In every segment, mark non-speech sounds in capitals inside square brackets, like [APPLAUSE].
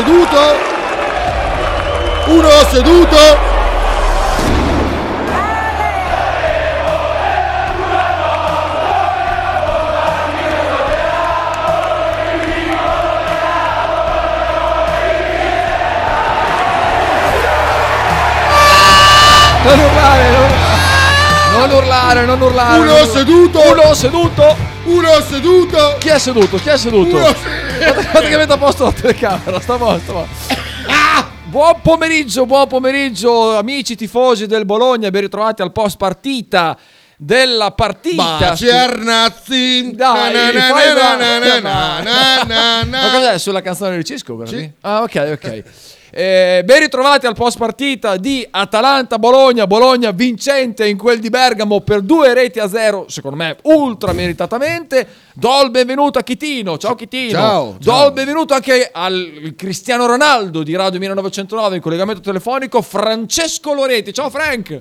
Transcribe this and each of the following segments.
seduto. Uno seduto. Non urlare, non urlare. Non urlare, non urlare. Uno seduto. Uno seduto. Uno seduto. Chi è seduto? Chi è seduto? Uno Praticamente a posto la telecamera, sta a posto. va. Buon pomeriggio, buon pomeriggio amici tifosi del Bologna, ben ritrovati al post partita della partita. Baci Arnazzi. Dai, Na, na, fai na, bravo. na, na, na, na, na. Ma cos'è sulla canzone di Cisco? quella Sì. lì? Ah, ok, ok. Eh, ben ritrovati al post partita di Atalanta-Bologna. Bologna vincente in quel di Bergamo per due reti a zero, secondo me ultra meritatamente. Do il benvenuto a Chitino. Ciao Chitino. Ciao, Do ciao. il benvenuto anche al Cristiano Ronaldo di Radio 1909 in collegamento telefonico, Francesco Loretti. Ciao Frank. Un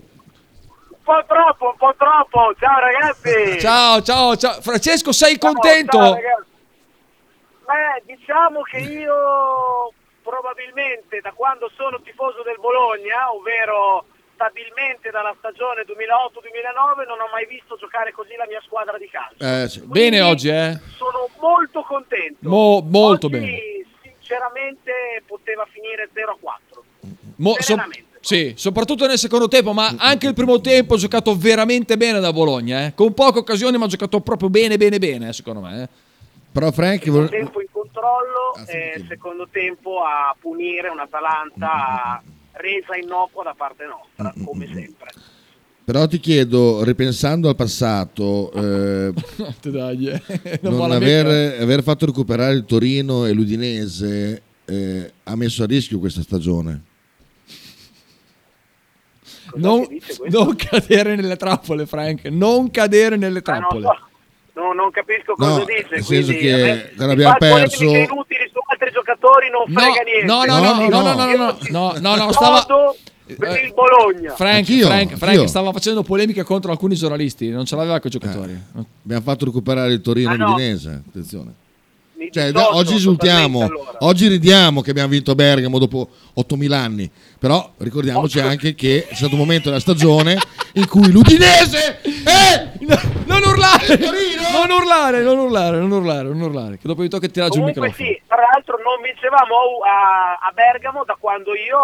po' troppo, un po' troppo. Ciao ragazzi. [LAUGHS] Ciao, ciao, ciao. Francesco, sei Ciao, contento? ciao, ragazzi. Beh, diciamo che io probabilmente da quando sono tifoso del Bologna, ovvero stabilmente dalla stagione 2008-2009, non ho mai visto giocare così la mia squadra di calcio. Eh, Bene oggi, eh? Sono molto contento. Mo- molto Oggi, bene. Sinceramente poteva finire 0-4. Mo- so- sì, soprattutto nel secondo tempo, ma anche il primo tempo ha giocato veramente bene da Bologna, eh. con poche occasioni, ma ha giocato proprio bene, bene, bene, eh, secondo me. eh. Però Frank Primo vol- tempo in controllo Ah, e secondo tempo a punire un'Atalanta resa innocua da parte nostra, come sempre. però ti chiedo, ripensando al passato, eh, [LAUGHS] eh. Non aver, aver fatto recuperare il Torino e l'Udinese eh, ha messo a rischio questa stagione. Non, non cadere nelle trappole, Frank. Non cadere nelle Ah, non, trappole. so. No, non capisco cosa No, dice. nel senso quindi, che me- quando di abbiamo far polemiche perso- inutili su altri giocatori non No, frega niente. no, no, no, no, no, no, no, no, no, no, no, stava... Per Eh, il Bologna. Frank, Anch'io, Frank, Frank anch'io. stava facendo polemiche contro alcuni giornalisti, non ce l'aveva con i giocatori. Abbiamo fatto recuperare il Torino Ah, e no. l'Udinese. Attenzione. Cioè, dissocio oggi esultiamo, allora. oggi ridiamo che abbiamo vinto Bergamo dopo 8000 anni, però ricordiamoci anche che è stato un momento della stagione in cui l'Udinese è Non urlare! Non urlare, non urlare, non urlare, non urlare, che dopo vi tocca tirare giù il microfono. sì, tra l'altro non vincevamo a, a Bergamo da quando io,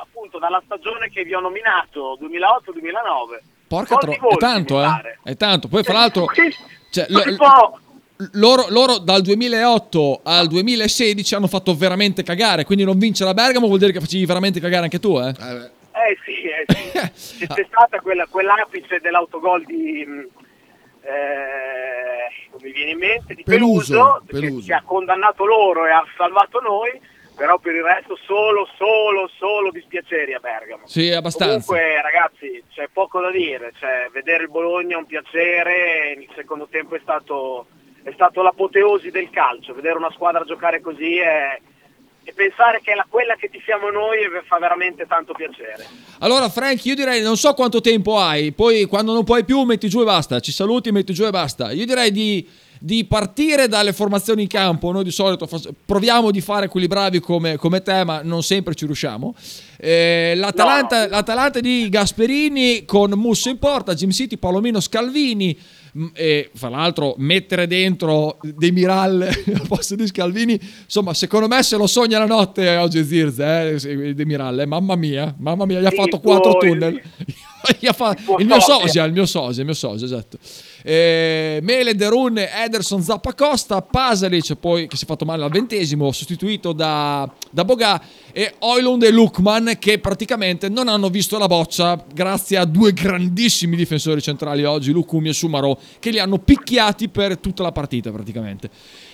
appunto, dalla stagione che vi ho nominato, 2008-2009. Porca tro- è tanto, mi eh. È tanto. Poi, fra l'altro, cioè, un po'. loro, loro dal 2008 al 2016 hanno fatto veramente cagare. Quindi non vincere a Bergamo vuol dire che facevi veramente cagare anche tu, eh. Eh, Eh sì, eh sì. [LAUGHS] C'è stata quella, quell'apice dell'autogol di... Eh, non mi viene in mente, di Peluso, Peluso, che- Peluso. Che, ha condannato loro e ha salvato noi, però per il resto solo, solo, solo dispiaceri a Bergamo. Sì, abbastanza. Comunque ragazzi c'è poco da dire, cioè, vedere il Bologna è un piacere, il secondo tempo è stato, è stato l'apoteosi del calcio, vedere una squadra giocare così è- e pensare che è la- quella che tifiamo noi fa veramente tanto piacere. Allora, Frank, io direi non so quanto tempo hai. Poi, quando non puoi più, metti giù e basta. Ci saluti, metti giù e basta. Io direi di, di partire dalle formazioni in campo. Noi di solito proviamo di fare quelli bravi come, come te, ma non sempre ci riusciamo. Eh, L'Atalanta, No, no. l'Atalanta di Gasperini con Musso in porta, Jim City, Palomino Scalvini. E fra l'altro mettere dentro dei Miral [LAUGHS] al posto di Scalvini, insomma, secondo me se lo sogna la notte oggi Zirze, eh, De Miral, eh, mamma mia, mamma mia, gli ha Sì, fatto quattro tunnel. [LAUGHS] Gli ha fa- può il mio sosia. sosia, il mio sosia, il mio sosia, esatto. Eh, Mele, Derun, Ederson, Zappacosta, Pasalic, poi che si è fatto male al ventesimo, sostituito da, da Boga e Oilund e Lukman che praticamente non hanno visto la boccia grazie a due grandissimi difensori centrali oggi, Lukumi e Sumaro, che li hanno picchiati per tutta la partita praticamente.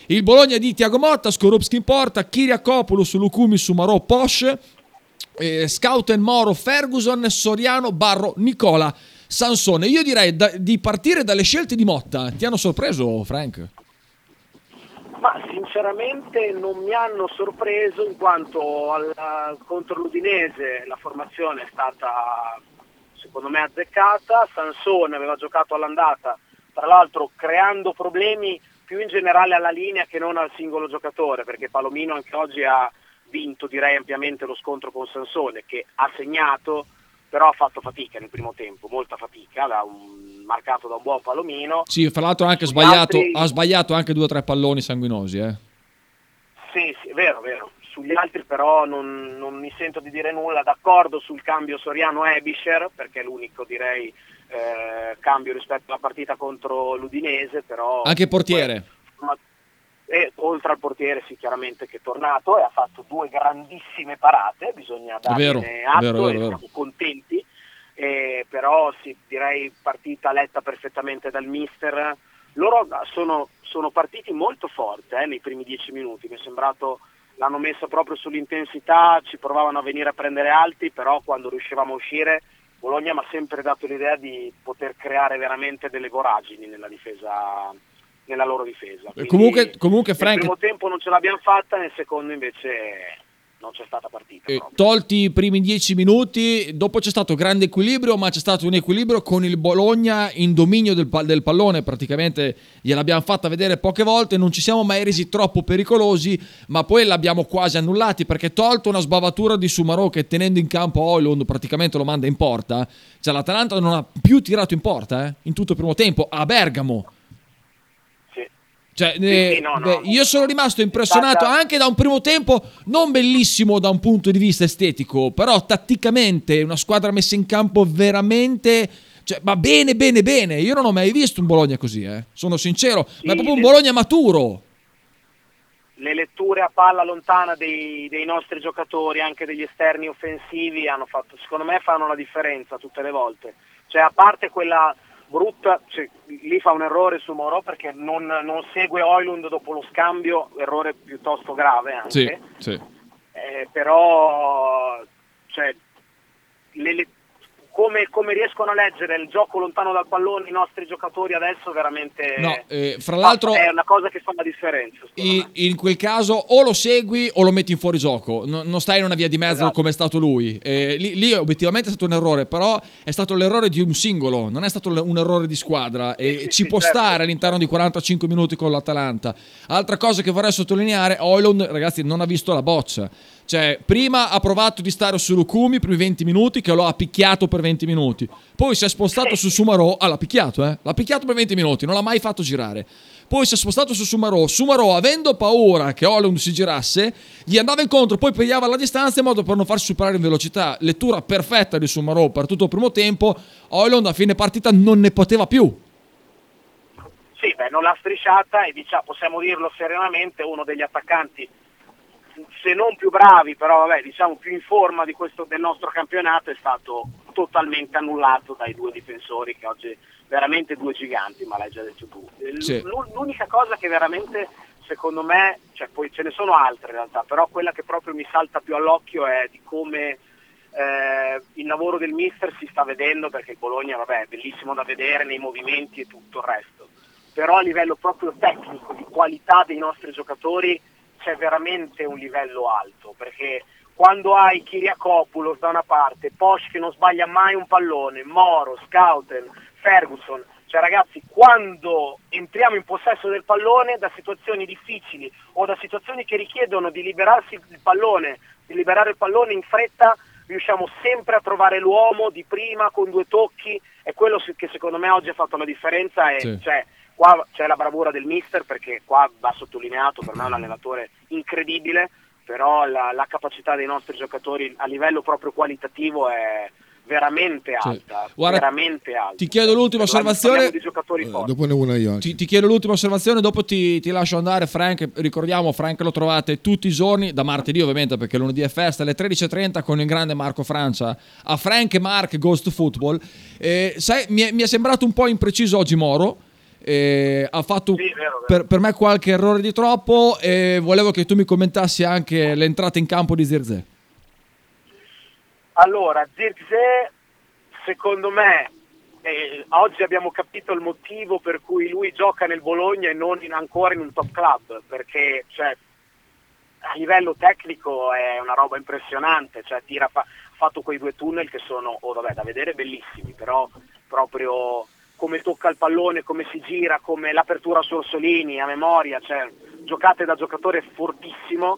Il Bologna di Tiago Motta, Skorupski in porta, Kiriakopoulos, Lukumi, Sumaro, Posch, eh, Scouten, Moro, Ferguson, Soriano, Barro, Nicola, Sansone. Io direi da- di partire dalle scelte di Motta. Ti hanno sorpreso, Frank? Ma sinceramente non mi hanno sorpreso in quanto al- contro l'Udinese la formazione è stata secondo me azzeccata, Sansone aveva giocato all'andata, tra l'altro creando problemi più in generale alla linea che non al singolo giocatore, perché Palomino anche oggi ha, vinto direi ampiamente lo scontro con Sansone che ha segnato però ha fatto fatica nel primo tempo, molta fatica, da un, marcato da un buon Palomino. Sì, fra l'altro anche sbagliato, altri... ha sbagliato anche due o tre palloni sanguinosi. Eh. Sì, sì, vero, vero. Sugli altri però non, non, mi sento di dire nulla, d'accordo sul cambio Soriano-Ebischer, perché è l'unico direi eh, cambio rispetto alla partita contro l'Udinese, però... Anche portiere. Poi, e oltre al portiere sì chiaramente che è tornato e ha fatto due grandissime parate, bisogna darne atto vero, e vero, siamo contenti, eh, però sì, direi partita letta perfettamente dal mister. Loro sono, sono partiti molto forte eh, nei primi dieci minuti, mi è sembrato l'hanno messa proprio sull'intensità, ci provavano a venire a prendere alti, però quando riuscivamo a uscire Bologna mi ha sempre dato l'idea di poter creare veramente delle voragini nella difesa nella loro difesa. comunque, comunque Frank... Nel primo tempo non ce l'abbiamo fatta, nel secondo invece non c'è stata partita. Eh, tolti i primi dieci minuti, dopo c'è stato grande equilibrio, ma c'è stato un equilibrio con il Bologna in dominio del, del, pallone, praticamente gliel'abbiamo fatta vedere poche volte, non ci siamo mai resi troppo pericolosi, ma poi l'abbiamo quasi annullati perché tolto una sbavatura di Sumarò che tenendo in campo Oilund praticamente lo manda in porta, cioè l'Atalanta non ha più tirato in porta eh, in tutto il primo tempo, a Bergamo cioè, sì, eh, sì, no, no. io sono rimasto impressionato stata... anche da un primo tempo non bellissimo da un punto di vista estetico, però tatticamente una squadra messa in campo veramente cioè, ma bene, bene, bene. Io non ho mai visto un Bologna così, eh. sono sincero, sì, ma è proprio un Bologna maturo. Le letture a palla lontana dei, dei, nostri giocatori, anche degli esterni offensivi, hanno fatto, secondo me fanno la differenza tutte le volte. Cioè, a parte quella brutta, cioè, lì fa un errore su Moro perché non, non, segue Oilund dopo lo scambio, errore piuttosto grave anche. Sì, sì. Eh, però cioè, le, le, come, come, riescono a leggere il gioco lontano dal pallone i nostri giocatori adesso veramente no, eh, fra l'altro è una cosa che fa la differenza in, in, quel caso o lo segui o lo metti in fuorigioco no, non stai in una via di mezzo esatto. come è stato lui. Eh, lì, lì, obiettivamente è stato un errore però è stato l'errore di un singolo non è stato un errore di squadra. E sì, ci sì, può certo. stare all'interno di 45 minuti con l'Atalanta. Altra cosa che vorrei sottolineare Oilon ragazzi non ha visto la boccia cioè, prima ha provato di stare su Lukumi per i 20 minuti, che lo ha picchiato per 20 minuti. Poi si è spostato su Sumarò, ah, l'ha picchiato, eh? L'ha picchiato per 20 minuti, non l'ha mai fatto girare. Poi si è spostato su Sumarò. Sumarò, avendo paura che Olund si girasse, gli andava incontro, poi pigliava la distanza in modo per non farsi superare in velocità. Lettura perfetta di Sumarò per tutto il primo tempo. Olund a fine partita non ne poteva più. Sì, beh, non l'ha strisciata e diciamo, possiamo dirlo serenamente, uno degli attaccanti se non più bravi, però vabbè, diciamo più in forma di questo, del nostro campionato, è stato totalmente annullato dai due difensori che oggi veramente due giganti, ma l'hai già detto tu. Sì. L'unica cosa che veramente secondo me, cioè poi ce ne sono altre in realtà, però quella che proprio mi salta più all'occhio è di come eh, il lavoro del mister si sta vedendo, perché Bologna vabbè, è bellissimo da vedere nei movimenti e tutto il resto, però a livello proprio tecnico, di qualità dei nostri giocatori, c'è veramente un livello alto, perché quando hai Kiriakopoulos da una parte, Posh che non sbaglia mai un pallone, Moro, Scouten, Ferguson, cioè ragazzi, quando entriamo in possesso del pallone da situazioni difficili o da situazioni che richiedono di liberarsi il pallone, di liberare il pallone in fretta, riusciamo sempre a trovare l'uomo di prima con due tocchi, è quello che secondo me oggi ha fatto la differenza. E, sì. cioè, Qua c'è la bravura del mister perché qua va sottolineato, per me è un allenatore incredibile, però la, la capacità dei nostri giocatori a livello proprio qualitativo è, veramente alta, sì. Guarda, veramente alta. Ti chiedo l'ultima osservazione. Di giocatori eh, dopo ne una io. Ti, ti, chiedo l'ultima osservazione, dopo ti, ti, lascio andare. Frank, ricordiamo, Frank lo trovate tutti i giorni, da martedì ovviamente, perché lunedì è festa, alle 13.30 con il grande Marco Francia a Frank e Mark Ghost Football. Eh, sai, mi è, mi è sembrato un po' impreciso oggi Moro eh, ha fatto sì, vero, vero. Per, per, me qualche errore di troppo e volevo che tu mi commentassi anche l'entrata in campo di Zirze. Allora, Zirze secondo me eh, oggi abbiamo capito il motivo per cui lui gioca nel Bologna e non in, ancora in un top club, perché cioè, a livello tecnico è una roba impressionante, cioè, tira, ha fatto quei due tunnel che sono, oh, vabbè, da vedere bellissimi, però proprio come tocca il pallone, come si gira, come l'apertura su Orsolini a memoria, cioè giocate da giocatore fortissimo.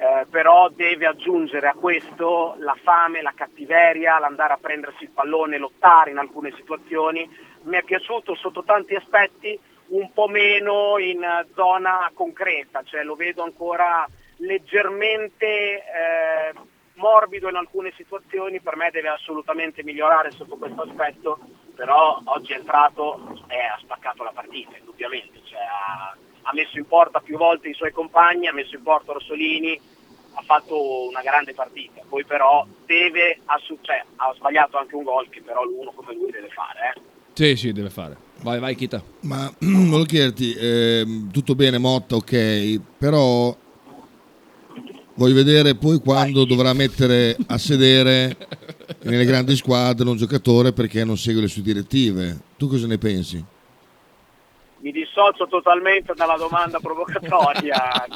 eh, però deve aggiungere a questo la fame, la cattiveria, l'andare a prendersi il pallone, lottare in alcune situazioni. Mi è piaciuto sotto tanti aspetti, un po' meno in zona concreta, cioè lo vedo ancora leggermente eh, morbido in alcune situazioni, per me deve assolutamente migliorare sotto questo aspetto, però oggi è entrato e ha spaccato la partita, indubbiamente, cioè, ha, ha, messo in porta più volte i suoi compagni, ha messo in porta Orsolini, ha fatto una grande partita, poi però deve, cioè, ha sbagliato anche un gol che però uno come lui deve fare. Eh. Sì, sì, deve fare. Vai, vai, Kita. Ma [CLEARS THROAT] volevo chiederti, eh, tutto bene Motta, ok, però voglio vedere poi quando dovrà mettere a sedere [LAUGHS] nelle grandi squadre un giocatore perché non segue le sue direttive. Tu cosa ne pensi? Mi dissocio totalmente dalla domanda provocatoria.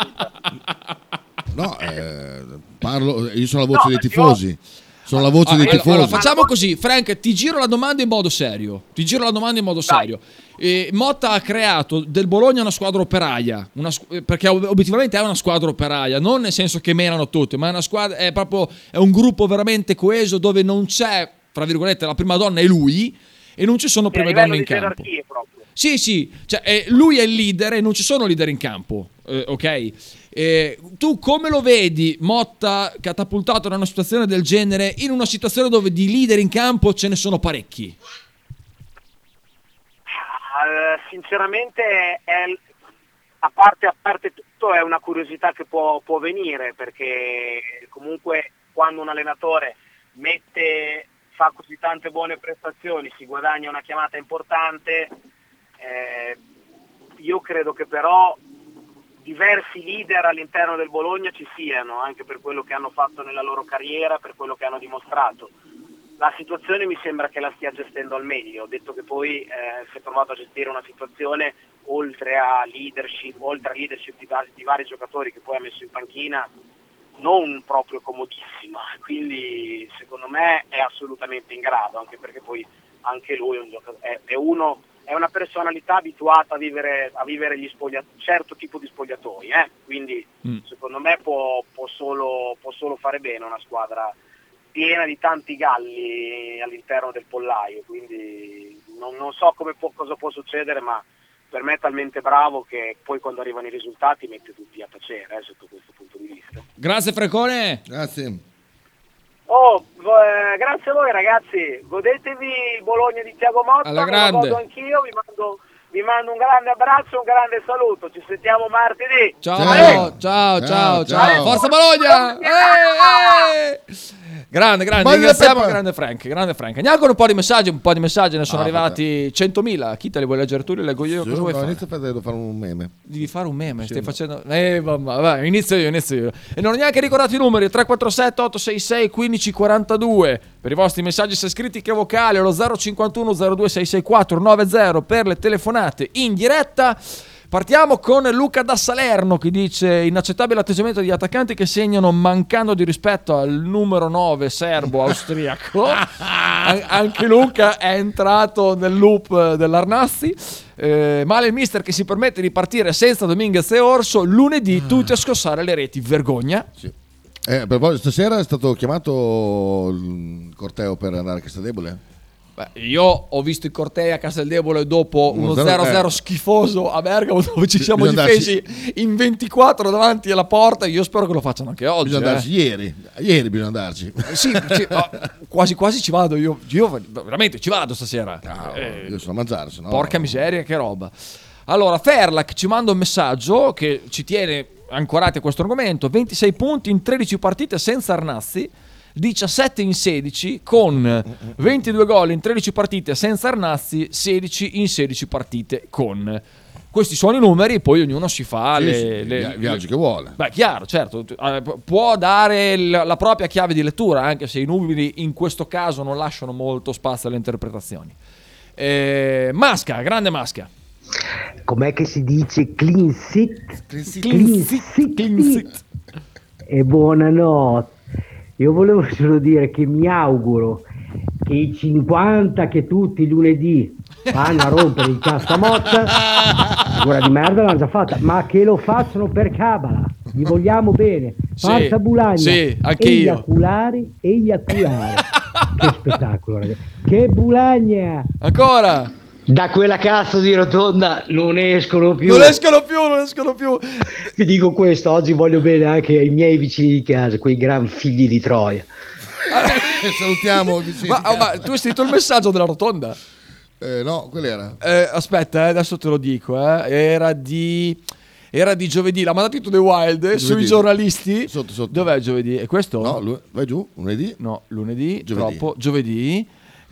[LAUGHS] no, eh, parlo, io sono la voce no, dei tifosi. Io sono la voce ah, dei tifosi. Allora, facciamo così, Frank, ti giro la domanda in modo serio. Ti giro la domanda in modo serio. E Motta ha creato del Bologna una squadra operaia, una, eh, perché obiettivamente è una squadra operaia, non nel senso che menano tutti, ma è una squadra, è proprio è un gruppo veramente coeso dove non c'è, fra virgolette, la prima donna è lui e non ci sono prime donne in campo. Proprio. Sì, sì, cioè, eh, lui è il leader e non ci sono leader in campo, eh, ok? Eh, tu come lo vedi Motta catapultato da una situazione del genere in una situazione dove di leader in campo ce ne sono parecchi? Uh, sinceramente è, a, parte, a, parte, tutto è una curiosità che può, può venire perché comunque quando un allenatore mette, fa così tante buone prestazioni, si guadagna una chiamata importante, eh, io credo che però diversi leader all'interno del Bologna ci siano, anche per quello che hanno fatto nella loro carriera, per quello che hanno dimostrato. La situazione mi sembra che la stia gestendo al meglio, ho detto che poi eh, si è provato a gestire una situazione oltre a leadership, oltre a leadership di, di vari giocatori che poi ha messo in panchina, non proprio comodissima, [LAUGHS] quindi secondo me è assolutamente in grado, anche perché poi anche lui è, un è uno è una personalità abituata a vivere, a vivere gli spogliatoi, certo tipo di spogliatoi, eh? quindi mm. secondo me può, può, solo, può, solo, fare bene una squadra piena di tanti galli all'interno del pollaio, quindi non, non so può, cosa può succedere, ma per me è talmente bravo che poi quando arrivano i risultati mette tutti a tacere eh, sotto questo punto di vista. Grazie Frecone. Grazie. Oh, eh, grazie a voi ragazzi, godetevi Bologna di Tiago Motta, Alla grande. anch'io, vi mando, vi mando, un grande abbraccio, un grande saluto, ci sentiamo martedì. Ciao, ciao, ciao, ciao, ciao. Forza Bologna! Eh, eh. Grande, grande, ringraziamo grande Frank, grande Frank. Andiamo con un po' di messaggi, un po' di messaggi, ne sono ah, arrivati 100.000. Chi te li vuoi leggere tu? Li leggo io. Cosa vuoi no, fare? Inizio a devo fare un meme. Devi fare un meme, stai facendo... Eh, vabbè, vai, inizio io, inizio io. E non ho neanche ricordato i numeri, 347 866 1542 per i vostri messaggi sia scritti che vocali, allo 051 0266 90 per le telefonate in diretta. Partiamo con Luca da Salerno che dice inaccettabile atteggiamento degli attaccanti che segnano mancando di rispetto al numero 9 serbo austriaco. [LAUGHS] anche Luca è entrato nel loop dell'Arnazzi. Eh, male il mister che si permette di partire senza Dominguez e Orso lunedì mm. tutti a scossare le reti. Vergogna. Sì. Eh, per stasera è stato chiamato il corteo per andare a Castadebole? Beh, io ho visto il Cortei a Casteldebole dopo uno 0-0 eh. schifoso a Bergamo dove ci siamo bisogna difesi darsi... in 24 davanti alla porta. Io spero che lo facciano anche oggi. Bisogna eh. andarci ieri, ieri bisogna andarci. Sì, sì oh, quasi quasi ci vado io. Io veramente ci vado stasera. No, eh, io sono a mangiare. No, porca miseria, che roba. Allora, Ferlac ci manda un messaggio che ci tiene ancorati a questo argomento. 26 punti in 13 partite senza Arnazzi 17 in 16 con 22 gol in 13 partite senza Arnazzi, 16 in 16 partite con. Questi sono i numeri, poi ognuno si fa sì, le, sì, le, viaggi che vuole. Beh, chiaro, certo, eh, può dare la propria chiave di lettura, anche se i numeri in questo caso non lasciano molto spazio alle interpretazioni. Eh, Masca, grande Masca. Com'è che si dice clean sit? Clean sit. Clean sit. Clean sit. E buonanotte. Io volevo [LAUGHS] solo dire che mi auguro che i 50 che tutti lunedì vanno a rompere il castamotta, figura di merda l'hanno già fatta, ma che lo facciano per cabala, gli vogliamo bene, Sì, Forza Bulagna. sì, anche io. Eiaculare, eiaculare. che spettacolo, ragazzi. Che Bulagna! Ancora. Da quella cazzo di rotonda non escono più. Non escono più, non escono più. [LAUGHS] Vi dico questo, oggi voglio bene anche ai miei vicini di casa, quei gran figli di Troia. [LAUGHS] Salutiamo i vicini Ma, oh, ma tu hai sentito il messaggio della rotonda? Eh, no, quell'era. Eh, aspetta, eh, adesso te lo dico. eh. Era di. Era di giovedì, l'ha mandato tutto The Wild eh, sui Giovedì. giornalisti. Sotto, sotto. Dov'è giovedì? È questo? No, lu- vai giù, lunedì. No, lunedì, Giovedì. troppo. Giovedì.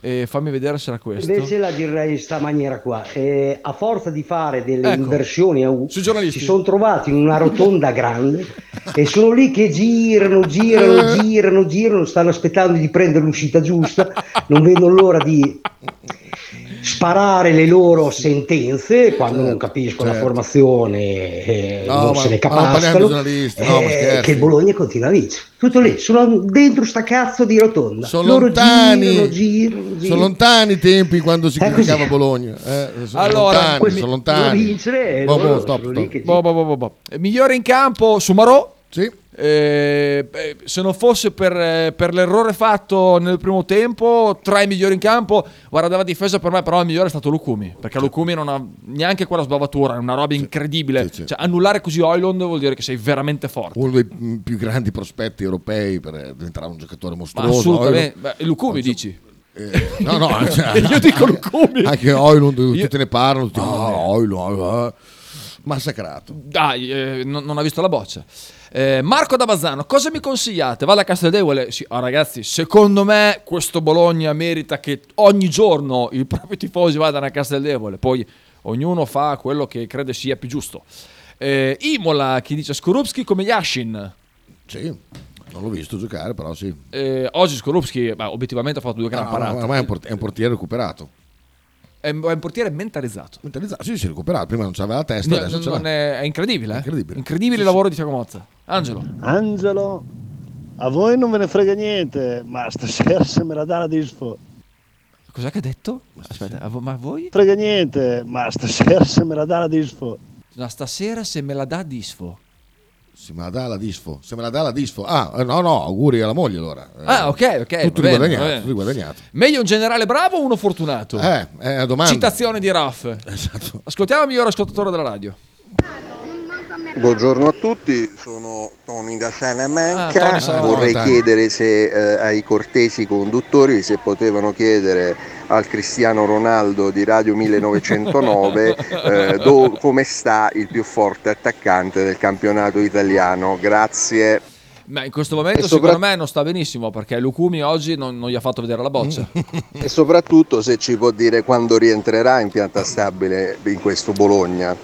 Eh, fammi vedere se era questo. Invece la direi in sta maniera qua, eh, a forza di fare delle Ecco. inversioni a U, si sono trovati in una rotonda grande [LAUGHS] e sono lì che girano, girano, girano, girano, stanno aspettando di prendere l'uscita giusta, non vedono l'ora di sparare le loro sentenze quando non capiscono la certo. formazione e No, non ma- se ne giornalisti, no, eh, che il Bologna continua a vincere tutto lì, sono dentro sta cazzo di rotonda Sono loro lontani. girano, girano, girano. Sono lontani i tempi quando si criticava Bologna. Eh, sono Allora, lontani, quelli- sono lontani. vincere e Boh, boh, stop, stop. Boh, boh, boh, boh, boh. Eh, Migliore in campo Sumarò. Sì. Eh, beh, se non fosse per, eh, per l'errore fatto nel primo tempo, tra i migliori in campo, guarda, dalla difesa per me, però il migliore è stato Lucumi. Perché Lucumi non ha neanche quella sbavatura, è una roba incredibile. Sì, sì. Cioè, annullare così Oilond vuol dire che sei veramente forte. Uno dei più grandi prospetti europei per eh, diventare un giocatore Ma mostruoso. assolutamente. Oilund- Beh, Lucumi Oggi- dici? Eh, no, no, [LAUGHS] cioè, Io dico Lucumi. Anche Oilund, tutti Io- te ne parlano, tutti, "Ah, Oilund, eh", massacrato. Dai, eh, non, non ha visto la boccia. Eh, Marco da Bazzano, cosa mi consigliate? Vado a Casteldevole? Sì, ah, ragazzi, secondo me questo Bologna merita che ogni giorno i [LAUGHS] propri tifosi vadano a Casteldevole. Poi ognuno fa quello che crede sia più giusto. Eh, Imola, chi dice Skorupski come Yashin. Sì, non l'ho visto giocare, però sì. Eh, oggi Skorupski, beh, obiettivamente ha fatto due gran No, parate. ormai è un, port- è un portiere recuperato. È un, è un portiere mentalizzato. Mentalizzato, sì, si è recuperato. Prima non c'aveva la testa, No, adesso l'ha. non è, è incredibile, eh? Incredibile. Incredibile il lavoro di Tiago Mozza. Angelo. Angelo, a voi non ve ne frega niente, ma stasera se me la dà la disfo. Cos'è che ha detto? Aspetta, a vo- ma a voi? Frega niente, ma stasera se me la dà la disfo. No, stasera se me la dà Disfo. Se me la dà la disfo. Se me la dà la disfo. Ah, eh, no, no, auguri alla moglie allora. Eh, Ah, ok, ok. Tutto va bene, riguadagnato, va bene. tutto riguadagnato. Meglio un generale bravo o uno fortunato? Eh, è una domanda. Citazione di Raff. Esatto. Ascoltiamo il miglior ascoltatore della radio. Buongiorno a tutti, sono Tony da Ah, Salamanca. Salamanca. Vorrei chiedere se eh, ai cortesi conduttori se potevano chiedere al Cristiano Ronaldo di Radio 1909 [LAUGHS] eh, do- come sta il più forte attaccante del campionato italiano. Grazie. Ma in questo momento sopra- secondo me non sta benissimo perché Lucumi oggi non, non gli ha fatto vedere la boccia. [LAUGHS] E soprattutto se ci può dire quando rientrerà in pianta stabile in questo Bologna.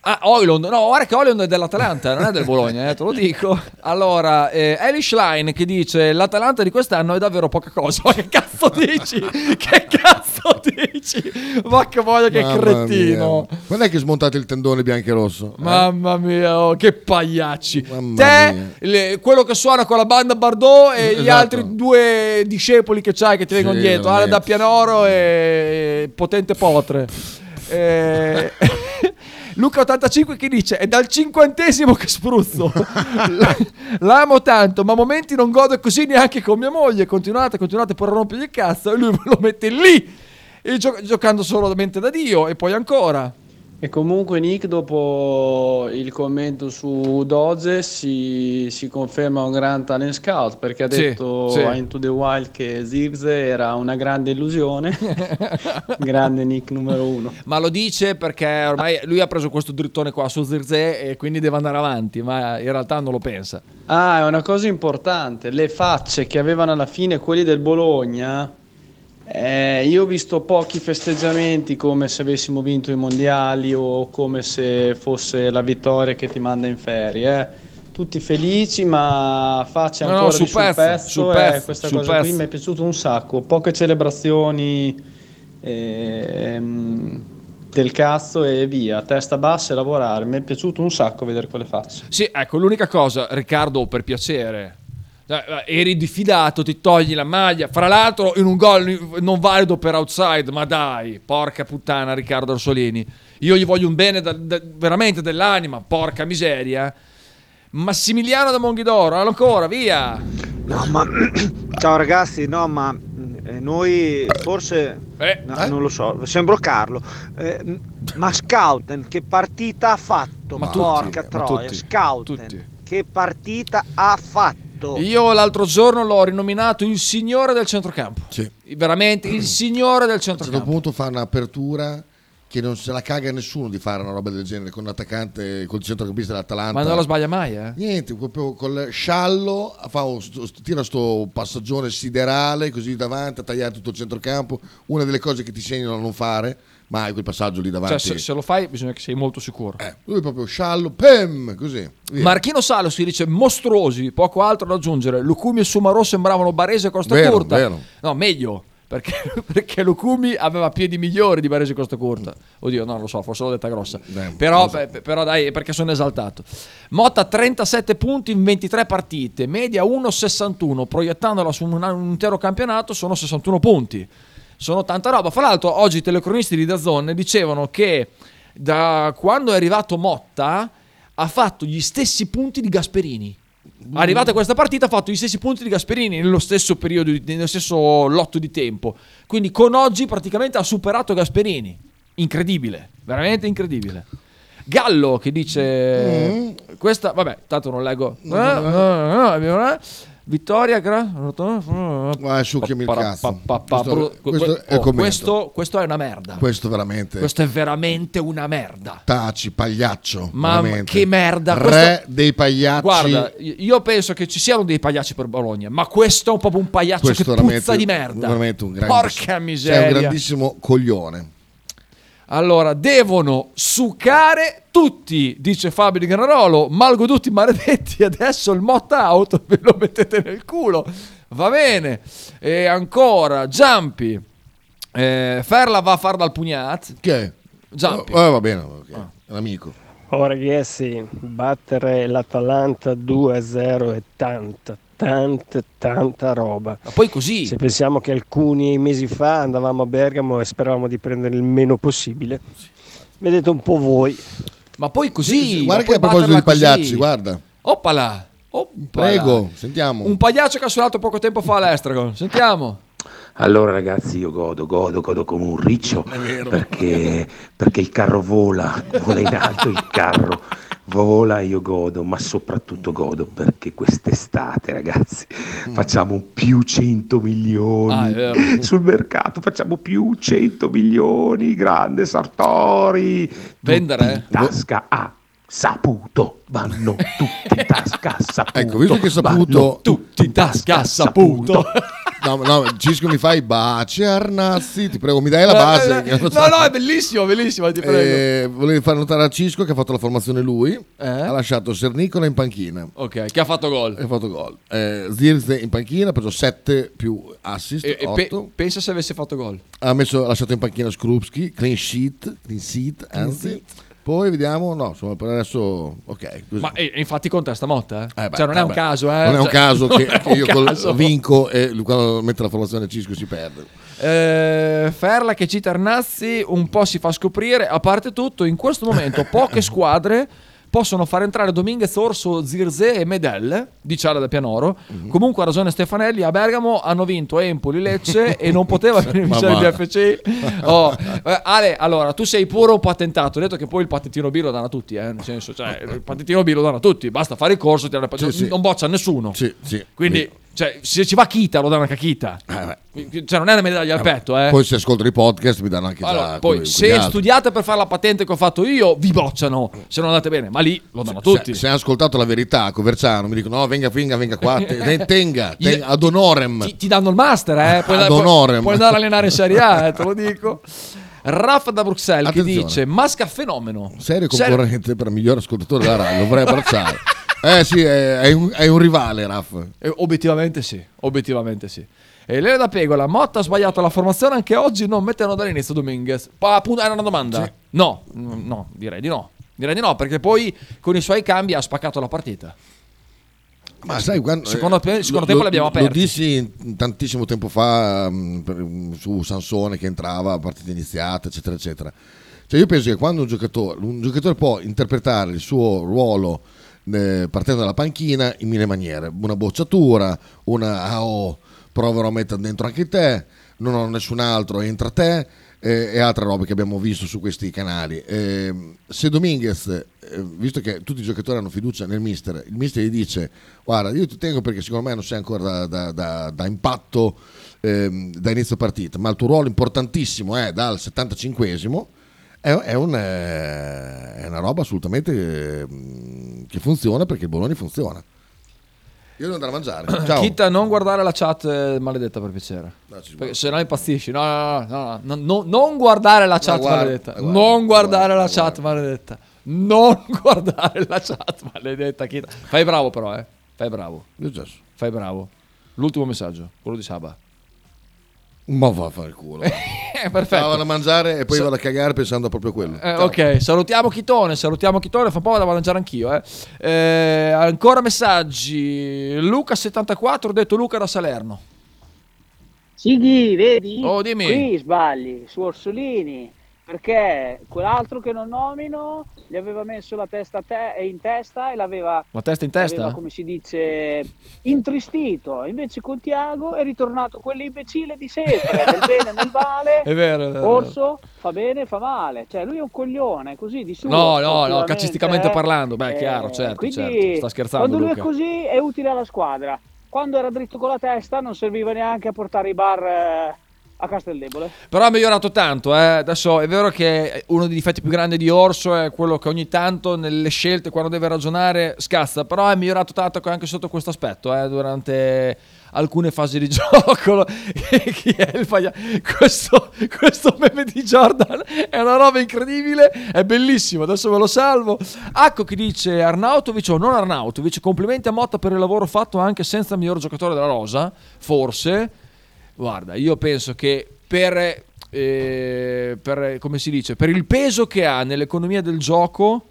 Ah, Oilund, no, guarda che Oilund è dell'Atalanta, non è del Bologna, eh, te lo dico. Allora, eh, Elish Line che dice l'Atalanta di quest'anno è davvero poca cosa. Ma [LAUGHS] che cazzo dici? che cazzo dici? Ma che voglia che Mamma cretino. mia. Quando è che smontate il tendone bianco e rosso? Eh? Mamma mia, oh, che pagliacci. Mamma Te, le- quello che suona con la banda Bardot e gli Esatto. altri due discepoli che c'hai che ti vengono Sì, dietro, Ale da Pianoro e Potente Potre. Eh, [LAUGHS] [LAUGHS] Luca 85 che dice è dal cinquantesimo che spruzzo. [LAUGHS] L'amo tanto ma a momenti non godo così neanche con mia moglie. Continuate continuate pure a rompergli il cazzo. E lui [LAUGHS] lo mette lì e gio- giocando solamente da Dio e poi ancora E comunque Nick dopo il commento su Doze si, si conferma un gran talent scout perché ha Sì, detto sì. a Into the Wild che Zirze era una grande illusione, [LAUGHS] grande Nick numero uno. Ma lo dice perché ormai lui ha preso questo drittone qua su Zirze e quindi deve andare avanti, ma in realtà non lo pensa. Ah, è una cosa importante, le facce che avevano alla fine quelli del Bologna, eh, io ho visto pochi festeggiamenti come se avessimo vinto i mondiali o come se fosse la vittoria che ti manda in ferie. eh. Tutti felici, ma facce No, no, ancora sul pezzo, pezzo. sul eh, pezzo, questa sul cosa pezzo. qui mi è piaciuto un sacco. Poche celebrazioni ehm, del cazzo e via, testa bassa e lavorare. Mi è piaciuto un sacco vedere quelle facce. Sì, ecco, l'unica cosa, Riccardo, per piacere. Eh, Eri diffidato, ti togli la maglia. Fra l'altro, in un gol non valido per outside, ma dai, porca puttana, Riccardo Orsolini. Io gli voglio un bene da- da- veramente dell'anima, porca miseria. Massimiliano da Monghidoro, ancora, via. No, ma [CLEARS THROAT] ciao ragazzi, no, ma eh, noi forse Eh, no, non lo so, sembro Carlo. Eh, ma Scouten che partita ha fatto? Ma Porca tutti, ma troia, tutti, Scouten tutti. che partita ha fatto? Io l'altro giorno l'ho rinominato il signore del centrocampo. Sì. Veramente il signore del A un certo centrocampo. punto fa un'apertura che non se la caga nessuno di fare una roba del genere con l'attaccante, col centrocampista dell'Atalanta. Ma non la sbaglia mai, eh? Niente, proprio col sciallo fa un- tira sto passaggione siderale così davanti a tagliare tutto il centrocampo. Una delle cose che ti segnano a non fare mai quel passaggio lì davanti. Cioè, se, se lo fai bisogna che sei molto sicuro. Eh, lui proprio sciallo, pem, così. via. Marchino Salo si dice mostruosi, poco altro da aggiungere. Lucumi e Sumarò sembravano Barese e Costa Vero, Curta. vero. No, meglio. Perché, [LAUGHS] perché Lucumi aveva piedi migliori di Barese e Costa Curta. Oddio, no, non lo so, forse l'ho detta grossa. Beh, però, so. beh, però dai, perché sono esaltato. Motta 37 punti in 23 partite, media 1,61. Proiettandola su un, un intero campionato sono 61 punti. Sono tanta roba. Fra l'altro, oggi i telecronisti di Dazzone dicevano che da quando è arrivato Motta ha fatto gli stessi punti di Gasperini. Arrivata questa partita ha fatto gli stessi punti di Gasperini nello stesso periodo, nello stesso lotto di tempo. Quindi con oggi praticamente ha superato Gasperini. Incredibile, veramente incredibile. Gallo che dice questa, vabbè, tanto non leggo. Eh, eh, eh, eh, Vittoria, gra- Vai, succhiami il cazzo. Questo- questo que- è il oh, commento. questo, questo è una merda. Questo veramente. Questo è veramente una merda. Taci, pagliaccio. Ma veramente. che merda, Re questo- dei pagliacci. Guarda, io penso che ci siano dei pagliacci per Bologna, ma questo è un proprio un pagliaccio questo che puzza di merda. Veramente un grande, Porca Sei miseria. un grandissimo coglione. Allora, devono succare tutti, dice Fabio di Granarolo, malgoduti maledetti, [LAUGHS] adesso il Motta Out ve lo mettete nel culo. Va bene. E ancora, Giampi. Eh, Ferla va a far dal pugnat. Che? Giampi. Oh, eh, va bene, ok. è un amico. Oh ragazzi, battere l'Atalanta 2-0 è tanta, tanta, tanta roba. Ma poi così. Se pensiamo che alcuni mesi fa andavamo a Bergamo e speravamo di prendere il meno possibile, vedete un po' voi. Ma poi così. guarda ma che a proposito di batterla così. pagliacci, guarda. Oppala. Oppala. Prego, sentiamo. Un pagliaccio che ha suonato poco tempo fa all'Estragon. Sentiamo. Allora ragazzi io godo, godo, godo come un riccio perché, perché il carro vola, vola in alto il carro, vola io godo, ma soprattutto godo perché quest'estate ragazzi facciamo più 100 milioni Ah, [LAUGHS] sul mercato, facciamo più 100 milioni, grande Sartori, Vendere, eh? tasca. A saputo, vanno tutti in tasca saputo. [LAUGHS] Ecco, visto che vanno saputo. Tutti in tasca saputo. No, no, Cisco mi fai baci Arnazzi, ti prego, mi dai la base. No, no, è bellissimo, bellissimo, ti prego. Eh, volevo far notare a Cisco che ha fatto la formazione lui, Eh? ha lasciato Sernicola in panchina Ok, che ha fatto gol. ha fatto gol. Eh, Zirze in panchina, ha preso 7 più assist, E, e pe- 8. pensa se avesse fatto gol. ha, messo, ha lasciato in panchina Skrupski, clean sheet, clean sheet, anzi. Poi vediamo, no, insomma, per adesso, ok. così. Ma e, e infatti contesta Motta, eh? Eh beh, cioè non è un vabbè. caso, eh? Non è un Cioè, caso [LAUGHS] non che, che un io caso. vinco e quando mette la formazione Cisco si perde. Eh, Ferla che cita Arnazzi un po' si fa scoprire. A parte tutto, in questo momento poche [LAUGHS] squadre possono far entrare Dominguez, Orso, Zirze e Medel, di Ciara da Pianoro. Mhm. Comunque ha ragione Stefanelli, a Bergamo hanno vinto Empoli, Lecce [LAUGHS] e non poteva vincere Ma il. BFC. Oh, eh, Ale, allora, tu sei pure un patentato. Ho detto che poi il patentino B lo danno a tutti, eh, nel senso, cioè, il patentino B lo danno a tutti, basta fare il corso, tirare il Sì, sì. non boccia nessuno. Sì, sì. Quindi, cioè, se ci va Kita, lo danno anche a Kita. Cioè, non è una medaglia al petto, eh. Poi se ascoltano i podcast mi danno anche Allora, già poi se altri. studiate per fare la patente che ho fatto io, vi bocciano se non andate bene, ma lì lo danno a tutti. Se, se hanno ascoltato la verità Coverciano mi dicono no venga venga venga qua te- [LAUGHS] te- tenga, tenga, ad honorem Ti, ti danno il master, eh? Puoi, Ad puoi- honorem. puoi andare a allenare in Serie A, eh, te lo dico. Raffa da Bruxelles Attenzione. che dice Masca fenomeno. serio concorrente per miglior ascoltatore della radio vorrei abbracciare [LAUGHS] eh sì è, è un, è un rivale Raff Eh, obiettivamente sì, obiettivamente sì. E Elena da Pegola, Motta ha sbagliato la formazione anche oggi, non mettono dall'inizio Dominguez. Pa, appunto, era una domanda? No, mm, no, direi di no. Direi di no, perché poi con i suoi cambi ha spaccato la partita. ma sai quando, Secondo te- eh, secondo tempo l'abbiamo aperti. lo dissi tantissimo tempo fa mm, mm, su Sansone che entrava partita iniziata eccetera eccetera cioè io penso che quando un giocatore un giocatore può interpretare il suo ruolo eh, partendo dalla panchina in mille maniere. Una bocciatura, una ah, oh, proverò a mettere dentro anche te, non ho nessun altro, entra te eh, e altre robe che abbiamo visto su questi canali. Eh, se Dominguez, eh, visto che tutti i giocatori hanno fiducia nel mister, il mister gli dice guarda io ti tengo perché secondo me non sei ancora da, da- da- da impatto ehm, da inizio partita, ma il tuo ruolo importantissimo è dal 75esimo. È, un, è una roba assolutamente eh, che funziona perché il Bologna funziona. Io devo andare a mangiare. [CLEARS THROAT] Ciao. Kita, non guardare la chat eh, maledetta per piacere. No, Perché se no impazzisci. No, no, no, no, no, no, non guardare la chat guarda, maledetta. guarda, non guardare guarda, la chat maledetta. Non [LAUGHS] guardare la chat maledetta. Kita. Fai bravo però, eh. Fai bravo. Fai bravo. L'ultimo messaggio, quello di Saba. Ma va a fare il culo. Eh, [LAUGHS] perfetto. Stavano a mangiare e poi Sa- vado a cagare pensando proprio a quello. Eh, ok, salutiamo Chitone, salutiamo Chitone, fa un po' vado a mangiare anch'io. Eh. Eh, ancora messaggi. Luca74, ho detto Luca da Salerno. Sighi, vedi? Oh, dimmi. Qui sbagli, su Orsolini, perché quell'altro che non nomino gli aveva messo la testa te- in testa e l'aveva, La testa in testa? l'aveva, come si dice, intristito. Invece con Tiago è ritornato quell'imbecille di sempre, nel bene e nel male. [LAUGHS] È vero, è vero. Orso fa bene, fa male. Cioè lui è un coglione, così di suo. No, no, no, calcisticamente eh. parlando. Beh, Eh, chiaro, certo, quindi, certo. Sta scherzando Quando lui Luca. è così è utile alla squadra. Quando era dritto con la testa non serviva neanche a portare i bar eh, a Casteldebole. Però ha migliorato tanto, eh. Adesso è vero che uno dei difetti più grandi di Orso è quello che ogni tanto nelle scelte, quando deve ragionare, scazza. Però è migliorato tanto anche sotto questo aspetto, eh, durante alcune fasi di [LAUGHS] gioco. Chi è il faglia- Questo, questo meme di Jordan è una roba incredibile, è bellissimo. Adesso ve lo salvo. Acco che dice Arnautovic o non Arnautovic, complimenti a Motta per il lavoro fatto anche senza il miglior giocatore della rosa, forse. Guarda, io penso che per, eh, per, come si dice, per il peso che ha nell'economia del gioco,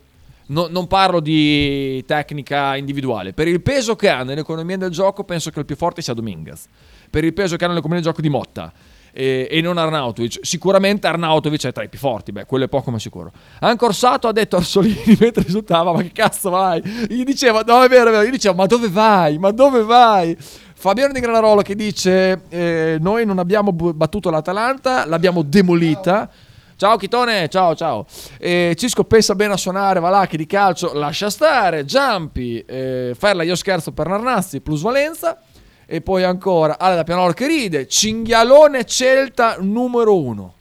no- non parlo di tecnica individuale, per il peso che ha nell'economia del gioco, penso che il più forte sia Dominguez. Per il peso che ha nell'economia del gioco di Motta. eh, E non Arnautovic, sicuramente Arnautovic è tra i più forti, beh, quello è poco ma sicuro. Anche Orsato ha detto a Orsolini [LAUGHS] mentre risultava: Ma che cazzo vai? Gli diceva: No, è vero, è vero. Gli diceva: Ma dove vai? Ma dove vai? Fabiano di Granarolo che dice: eh, Noi non abbiamo battuto l'Atalanta, l'abbiamo demolita. Ciao Chitone, ciao ciao. Eh, Cisco pensa bene a suonare, va là che di calcio lascia stare. Giampi, eh, Ferla io scherzo per Narnazzi, plusvalenza. E poi ancora Ale da Pianoro che ride. Cinghialone Celta numero uno.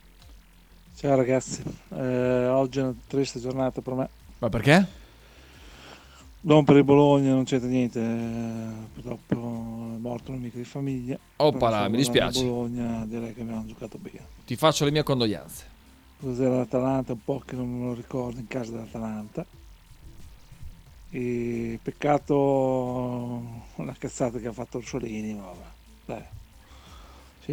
Ciao ragazzi, Eh, oggi è una triste giornata per me. Ma perché? Non per il Bologna, non c'entra niente, eh, purtroppo morto un amico di famiglia. Oppala, mi dispiace. Bologna direi che abbiamo giocato bene. Ti faccio le mie condoglianze. Cos'era l'Atalanta? Un po' che non me lo ricordo in casa dell'Atalanta. E peccato la cazzata che ha fatto Orsolini, vabbè. Dai.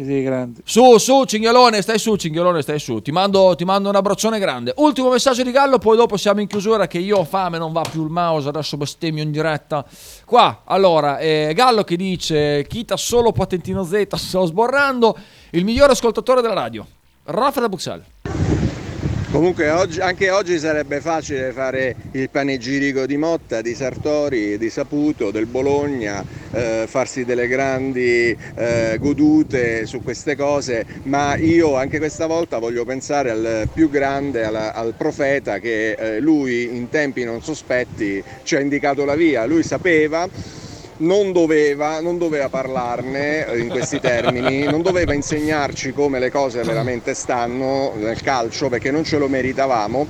Siete grandi. Su, su, Cinghialone, stai su, Cinghialone, stai su. Ti mando, ti mando un abbraccione grande. Ultimo messaggio di Gallo, poi dopo siamo in chiusura che io ho fame, non va più il mouse, adesso bestemmio in diretta. Qua, allora, eh, Gallo che dice, Kita solo patentino Z, sto sborrando, il migliore ascoltatore della radio, Rafa da Buxal. Comunque oggi- anche oggi sarebbe facile fare il panegirico di Motta, di Sartori, di Saputo, del Bologna, eh, farsi delle grandi eh, godute su queste cose, ma io anche questa volta voglio pensare al più grande, alla- al profeta che eh, lui in tempi non sospetti ci ha indicato la via, lui sapeva non doveva, non doveva parlarne eh, in questi termini, non doveva insegnarci come le cose veramente stanno nel calcio perché non ce lo meritavamo.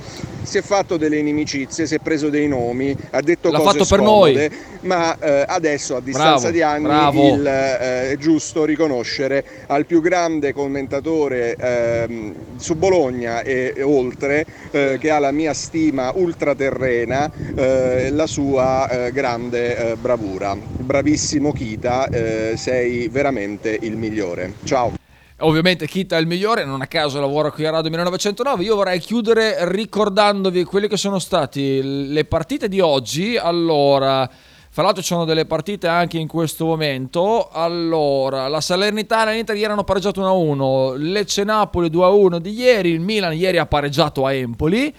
Si è fatto delle inimicizie, si è preso dei nomi, ha detto L'ha cose fatto per scomode, noi. ma eh, adesso a distanza Bravo, di anni bravo. il, eh, è giusto riconoscere al più grande commentatore ehm, su Bologna e, e oltre, eh, che ha la mia stima ultraterrena, eh, la sua eh, grande eh, bravura. Bravissimo Kita, eh, sei veramente il migliore. Ciao. Ovviamente Kita è il migliore, non a caso lavora qui a Radio 1909. Io vorrei chiudere ricordandovi quelle che sono state le partite di oggi. Allora, fra l'altro ci sono delle partite anche in questo momento. Allora, la Salernitana e l'Inter ieri hanno pareggiato 1-1, Lecce Napoli 2-1 di ieri, il Milan ieri ha pareggiato a Empoli.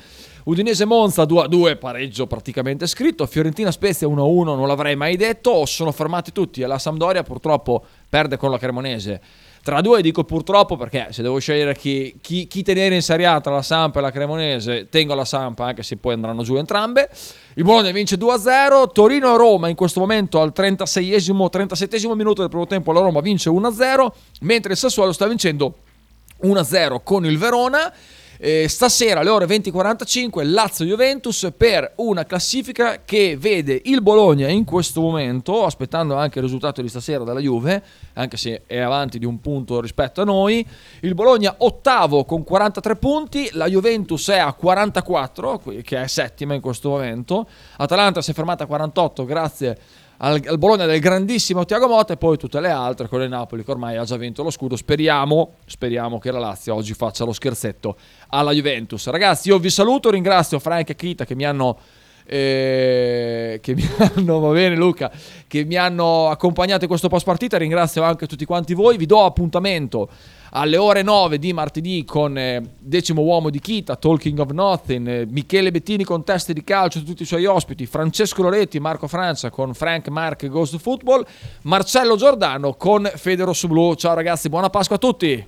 Udinese Monza 2-2, pareggio praticamente scritto. Fiorentina Spezia 1-1, non l'avrei mai detto. Sono fermati tutti e la Sampdoria purtroppo perde con la Cremonese. Tra due dico purtroppo perché se devo scegliere chi, chi, chi tenere in Serie A tra la Sampa e la Cremonese, tengo la Sampa anche se poi andranno giù entrambe. Il Bologna vince 2-0, Torino e Roma in questo momento al 36esimo, 37esimo minuto del primo tempo la Roma vince 1-0, mentre il Sassuolo sta vincendo 1-0 con il Verona. Eh, stasera alle ore 20.45 Lazio-Juventus per una classifica che vede il Bologna in questo momento, aspettando anche il risultato di stasera dalla Juve, anche se è avanti di un punto rispetto a noi. Il Bologna ottavo con 43 punti, la Juventus è a 44, che è settima in questo momento. Atalanta si è fermata a 48 grazie al, al, Bologna del grandissimo Tiago Motta e poi tutte le altre con il Napoli che ormai ha già vinto lo scudo. Speriamo, speriamo che la Lazio oggi faccia lo scherzetto alla Juventus. Ragazzi, io vi saluto, ringrazio Frank e Kita che mi hanno eh, che mi [LAUGHS] hanno, va bene Luca, che mi hanno accompagnato in questo post partita, ringrazio anche tutti quanti voi, vi do appuntamento alle ore 9 di martedì con eh, decimo uomo di Kita, Talking of Nothing, eh, Michele Bettini con teste di calcio, tutti i suoi ospiti, Francesco Loretti, Marco Francia con Frank Mark Ghost Football, Marcello Giordano con Fede Rosso Blu. Ciao ragazzi, buona Pasqua a tutti!